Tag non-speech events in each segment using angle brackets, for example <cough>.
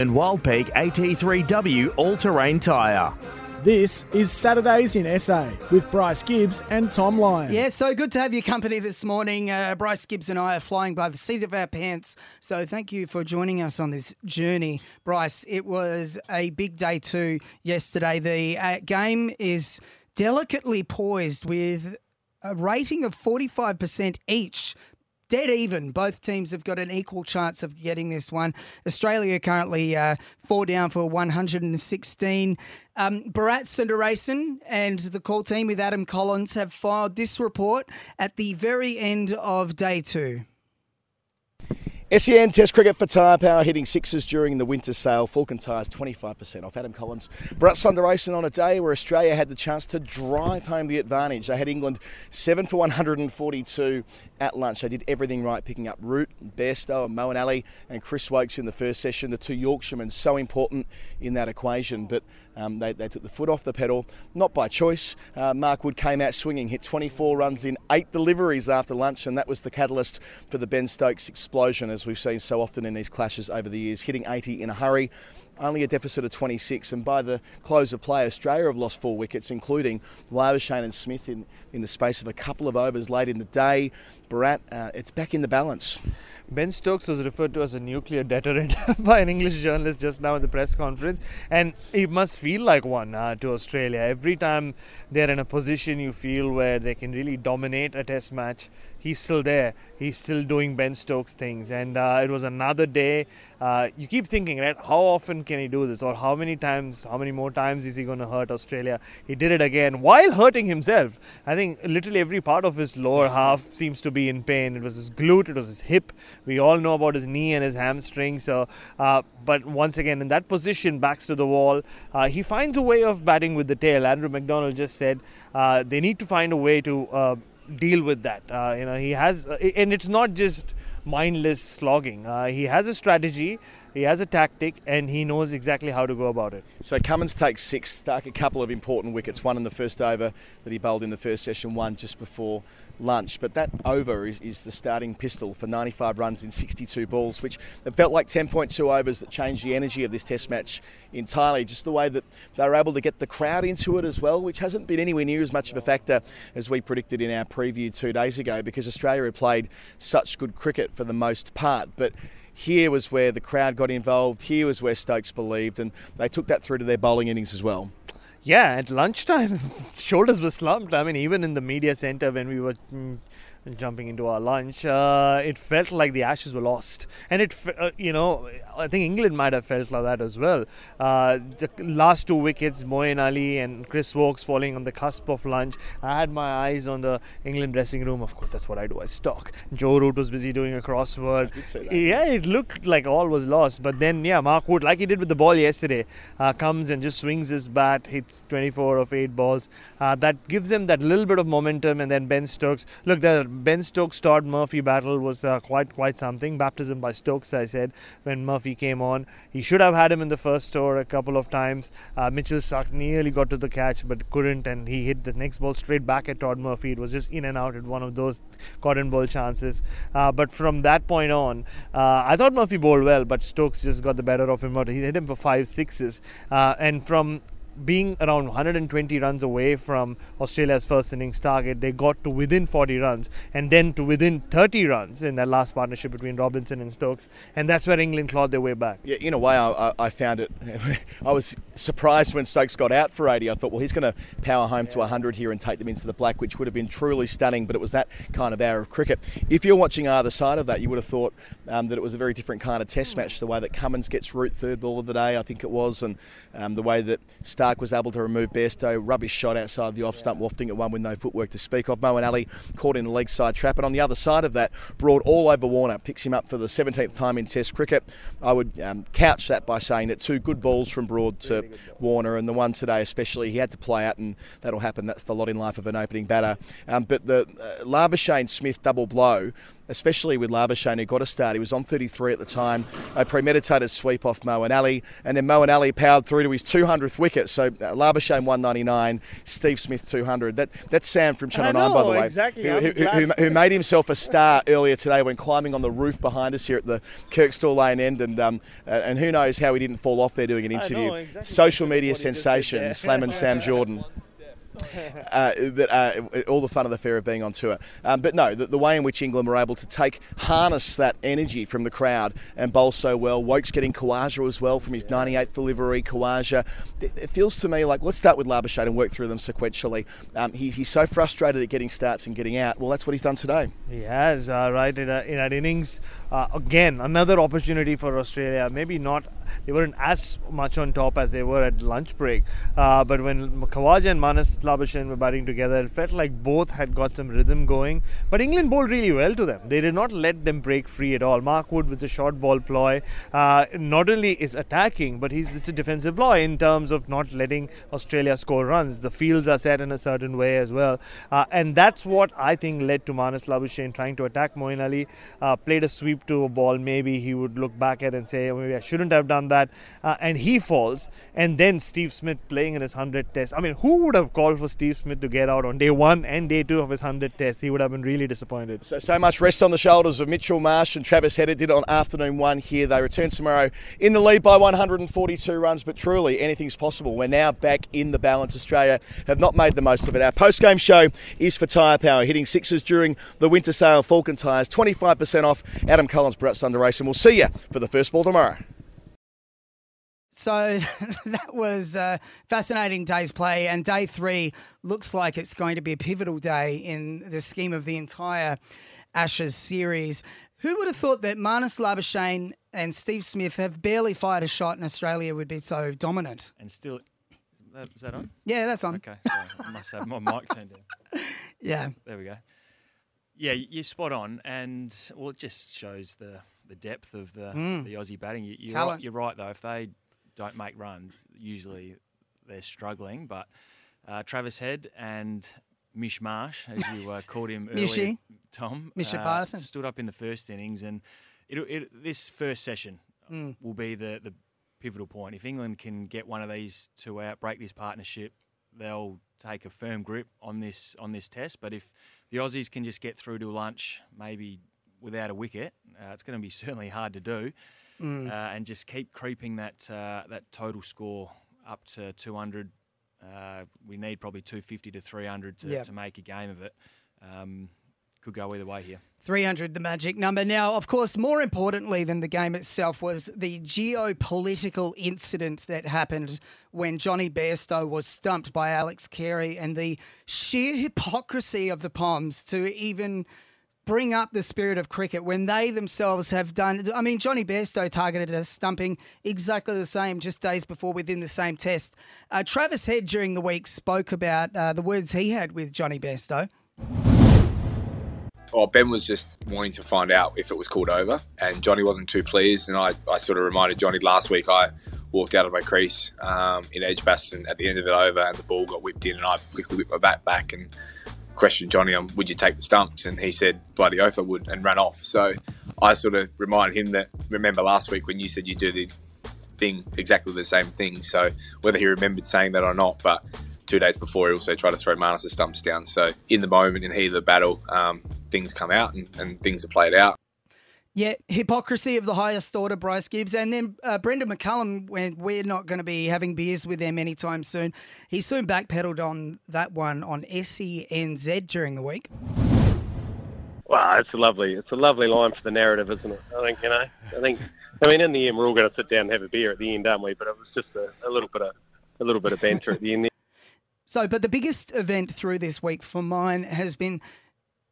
And Wildpeak AT3W all terrain tyre. This is Saturdays in SA with Bryce Gibbs and Tom Lyon. Yeah, so good to have your company this morning. Uh, Bryce Gibbs and I are flying by the seat of our pants. So thank you for joining us on this journey. Bryce, it was a big day too yesterday. The uh, game is delicately poised with a rating of 45% each dead even. Both teams have got an equal chance of getting this one. Australia currently uh, four down for 116. Um, Bharat Sundaresan and the call team with Adam Collins have filed this report at the very end of day two. SEN Test Cricket for Tyre Power hitting sixes during the winter sale. Falcon Tyres 25% off. Adam Collins, Bharat racing on a day where Australia had the chance to drive home the advantage. They had England 7 for 142 at lunch. They did everything right, picking up Root, Bairstow, and Moeen Ali and Chris Woakes in the first session. The two Yorkshiremen so important in that equation, but um, they, they, took the foot off the pedal, not by choice. Uh, Mark Wood came out swinging, hit 24 runs in eight deliveries after lunch, and that was the catalyst for the Ben Stokes explosion as we've seen so often in these clashes over the years, hitting 80 in a hurry. Only a deficit of 26, and by the close of play, Australia have lost four wickets, including Labuschagne and Smith in, in the space of a couple of overs late in the day. Bharat, uh, it's back in the balance. Ben Stokes was referred to as a nuclear deterrent <laughs> by an English journalist just now in the press conference, and it must feel like one uh, to Australia. Every time they're in a position you feel where they can really dominate a test match, he's still there. He's still doing Ben Stokes things, and uh, it was another day. Uh, you keep thinking, right? How often can he do this, or how many times, how many more times is he going to hurt Australia? He did it again while hurting himself. I think literally every part of his lower half seems to be in pain. It was his glute, it was his hip we all know about his knee and his hamstring. So, uh, but once again, in that position, backs to the wall, uh, he finds a way of batting with the tail. Andrew McDonald just said uh, they need to find a way to uh, deal with that. Uh, you know, he has, uh, and it's not just mindless slogging. he has a strategy. He has a tactic and he knows exactly how to go about it. So Cummins takes six, stuck a couple of important wickets. One in the first over that he bowled in the first session, one just before lunch. But that over is, is the starting pistol for 95 runs in 62 balls, which it felt like 10.2 overs that changed the energy of this Test match entirely. Just the way that they were able to get the crowd into it as well, which hasn't been anywhere near as much of a factor as we predicted in our preview two days ago, because Australia had played such good cricket for the most part. But here was where the crowd got involved. Here was where Stokes believed, and they took that through to their bowling innings as well. Yeah, at lunchtime, <laughs> shoulders were slumped. I mean, even in the media center when we were mm, jumping into our lunch, uh, it felt like the Ashes were lost. And it, uh, you know, I think England might have felt like that as well. Uh, the last two wickets, Moeen Ali and Chris Woakes falling on the cusp of lunch. I had my eyes on the England dressing room. Of course, that's what I do. I stalk. Joe Root was busy doing a crossword. Yeah, it looked like all was lost. But then, yeah, Mark Wood, like he did with the ball yesterday, uh, comes and just swings his bat, hits 24 of 8 balls. Uh, that gives them that little bit of momentum. And then Ben Stokes. Look, Ben Stokes Todd Murphy battle was uh, quite quite something. Baptism by Stokes, I said when Murphy came on. He should have had him in the first over a couple of times. Uh, Mitchell Starc nearly got to the catch but couldn't, and he hit the next ball straight back at Todd Murphy. It was just in and out at one of those cotton ball chances. Uh, but from that point on, uh, I thought Murphy bowled well, but Stokes just got the better of him. He hit him for five sixes, uh, and from being around 120 runs away from Australia's first innings target, they got to within 40 runs and then to within 30 runs in that last partnership between Robinson and Stokes. And that's where England clawed their way back. Yeah, in a way, I, I found it. <laughs> I was surprised when Stokes got out for 80. I thought, well, he's going to power home yeah. to 100 here and take them into the black, which would have been truly stunning. But it was that kind of hour of cricket. If you're watching either side of that, you would have thought um, that it was a very different kind of test match. The way that Cummins gets root third ball of the day, I think it was, and um, the way that Starc Starc was able to remove Bairstow. Rubbish shot outside the off stump, wafting at one with no footwork to speak of. Moeen Ali caught in a leg side trap. And on the other side of that, Broad all over Warner, picks him up for the 17th time in Test cricket. I would um, couch that by saying that two good balls from Broad to Warner, and the one today especially, he had to play out, and that'll happen. That's the lot in life of an opening batter. Um, but the uh, Labuschagne Smith double blow especially with Labuschagne, who got a start. He was on 33 at the time. A premeditated sweep off Moeen Ali, and then Moeen Ali powered through to his 200th wicket. So uh, Labuschagne 199, Steve Smith 200. That that's Sam from Channel I 9, by the way, exactly. who, who, who, who made himself a star earlier today when climbing on the roof behind us here at the Kirkstall Lane end, and um, and who knows how he didn't fall off there doing an I know, interview. exactly. Social media What he just did sensation, slamming Sam <laughs> Jordan <laughs> uh, but uh, all the fun of the fair of being on tour. Um, but no, the, the way in which England were able to take harness that energy from the crowd and bowl so well. Woakes getting Khawaja as well from his 98th delivery. Khawaja, it, it feels to me like let's start with Labuschagne and work through them sequentially. Um, he, he's so frustrated at getting starts and getting out. Well, that's what he's done today. He has, uh, right, in, a, in that innings. Uh, again, another opportunity for Australia. Maybe not, they weren't as much on top as they were at lunch break. Uh, but when Khawaja and Marnus Labuschagne were batting together, it felt like both had got some rhythm going. But England bowled really well to them. They did not let them break free at all. Mark Wood with the short ball ploy uh, not only is attacking, but he's it's a defensive ploy in terms of not letting Australia score runs. The fields are set in a certain way as well. Uh, and that's what I think led to Marnus Labuschagne trying to attack Moeen Ali. Uh, played a sweep to a ball. Maybe he would look back at and say, oh, maybe I shouldn't have done that. Uh, and he falls. And then Steve Smith playing in his 100 test. I mean, who would have called for Steve Smith to get out on day one and day two of his 100 tests. He would have been really disappointed. So, so much rest on the shoulders of Mitchell Marsh and Travis Header did it on afternoon one here. They return tomorrow in the lead by 142 runs, but truly anything's possible. We're now back in the balance. Australia have not made the most of it. Our post game show is for Tyre Power, hitting sixes during the winter sale. Falcon Tyres, 25% off. Adam Collins, Bharat Sundaresan, and we'll see you for the first ball tomorrow. So <laughs> that was a fascinating day's play, and day three looks like it's going to be a pivotal day in the scheme of the entire Ashes series. Who would have thought that Marnus Labuschagne and Steve Smith have barely fired a shot and Australia would be so dominant? and still. Is that- is that on? Yeah, that's on. Okay, sorry, I must have my mic turned down. <laughs> Yeah. There we go. Yeah, you're spot on, and well, it just shows the the depth of the Mm. the Aussie batting. You, you're, Talent. right, you're right though. If they don't make runs, usually they're struggling. But uh, Travis Head and Mish Marsh, as you uh, called him earlier, Mishy. Tom, Misha uh, Parson. stood up in the first innings, and it, it this first session Mm. will be the the pivotal point. If England can get one of these two out, break this partnership, they'll take a firm grip on this on this test. But if the Aussies can just get through to lunch, maybe without a wicket, uh, it's going to be <laughs> certainly hard to do, Mm. uh, and just keep creeping that uh, that total score up to 200. Uh, we need probably 250 to 300 to, Yep. to make a game of it. Um, could go either way here. 300, the magic number. Now, of course, more importantly than the game itself was the geopolitical incident that happened when Jonny Bairstow was stumped by Alex Carey and the sheer hypocrisy of the Poms to even bring up the spirit of cricket when they themselves have done. I mean, Jonny Bairstow targeted a stumping exactly the same just days before within the same test. Uh, Travis Head during the week spoke about uh, the words he had with Jonny Bairstow. Oh, Ben was just wanting to find out if it was called over, and Jonny wasn't too pleased. And I, I sort of reminded Jonny last week I walked out of my crease um, in Edgbaston at the end of it over, and the ball got whipped in, and I quickly whipped my bat back and questioned Jonny on would you take the stumps, and he said bloody oath I would, and ran off. So I sort of reminded him that remember last week when you said you'd do the thing exactly the same thing. So whether he remembered saying that or not, but two days before he also tried to throw Marnus' stumps down. So in the moment, in the heat of the battle, um, things come out and, and things are played out. Yeah, hypocrisy of the highest order, Bryce Gibbs. And then uh, Brendon McCullum, when we're not going to be having beers with them anytime soon, he soon backpedaled on that one on SENZ during the week. Well, it's a lovely, it's a lovely line for the narrative, isn't it? I think you know. I think, I mean, in the end, we're all going to sit down and have a beer at the end, aren't we? But it was just a, a little bit of, a little bit of banter at the end. There. So, but the biggest event through this week for mine has been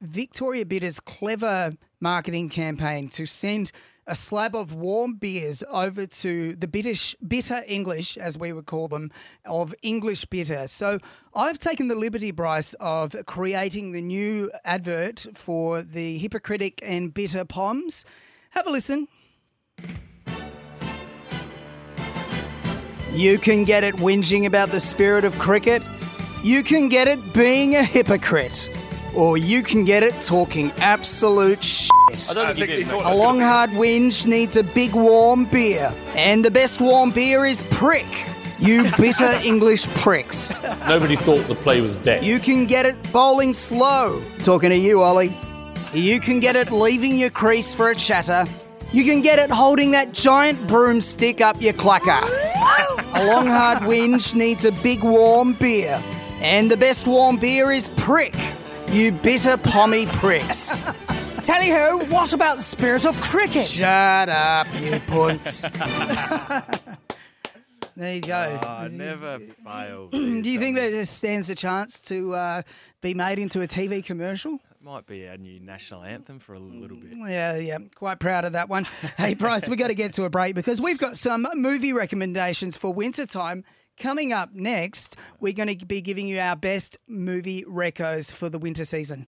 Victoria Bitter's clever marketing campaign to send a slab of warm beers over to the British, bitter English, as we would call them, of English bitter. So I've taken the liberty, Bryce, of creating the new advert for the hypocritic and bitter poms. Have a listen. You can get it whinging about the spirit of cricket. You can get it being a hypocrite. Or you can get it talking absolute shit. I don't think he thought A long hard whinge needs a big warm beer. And the best warm beer is prick. You bitter <laughs> English pricks. Nobody thought the play was dead. You can get it bowling slow. Talking to you, Ollie. You can get it leaving your crease for a chatter. You can get it holding that giant broomstick up your clacker. a long hard whinge needs a big warm beer. And the best warm beer is prick. You bitter pommy pricks. <laughs> Tally ho, what about the spirit of cricket? Shut up, you punts. <laughs> there you go. Oh, never fail. <clears throat> Do you think that this stands a chance to uh, be made into a TV commercial? Might be our new national anthem for a little bit. Yeah, yeah, quite proud of that one. Hey, Bryce, we got to get to a break because we've got some movie recommendations for wintertime. Coming up next, we're going to be giving you our best movie recos for the winter season.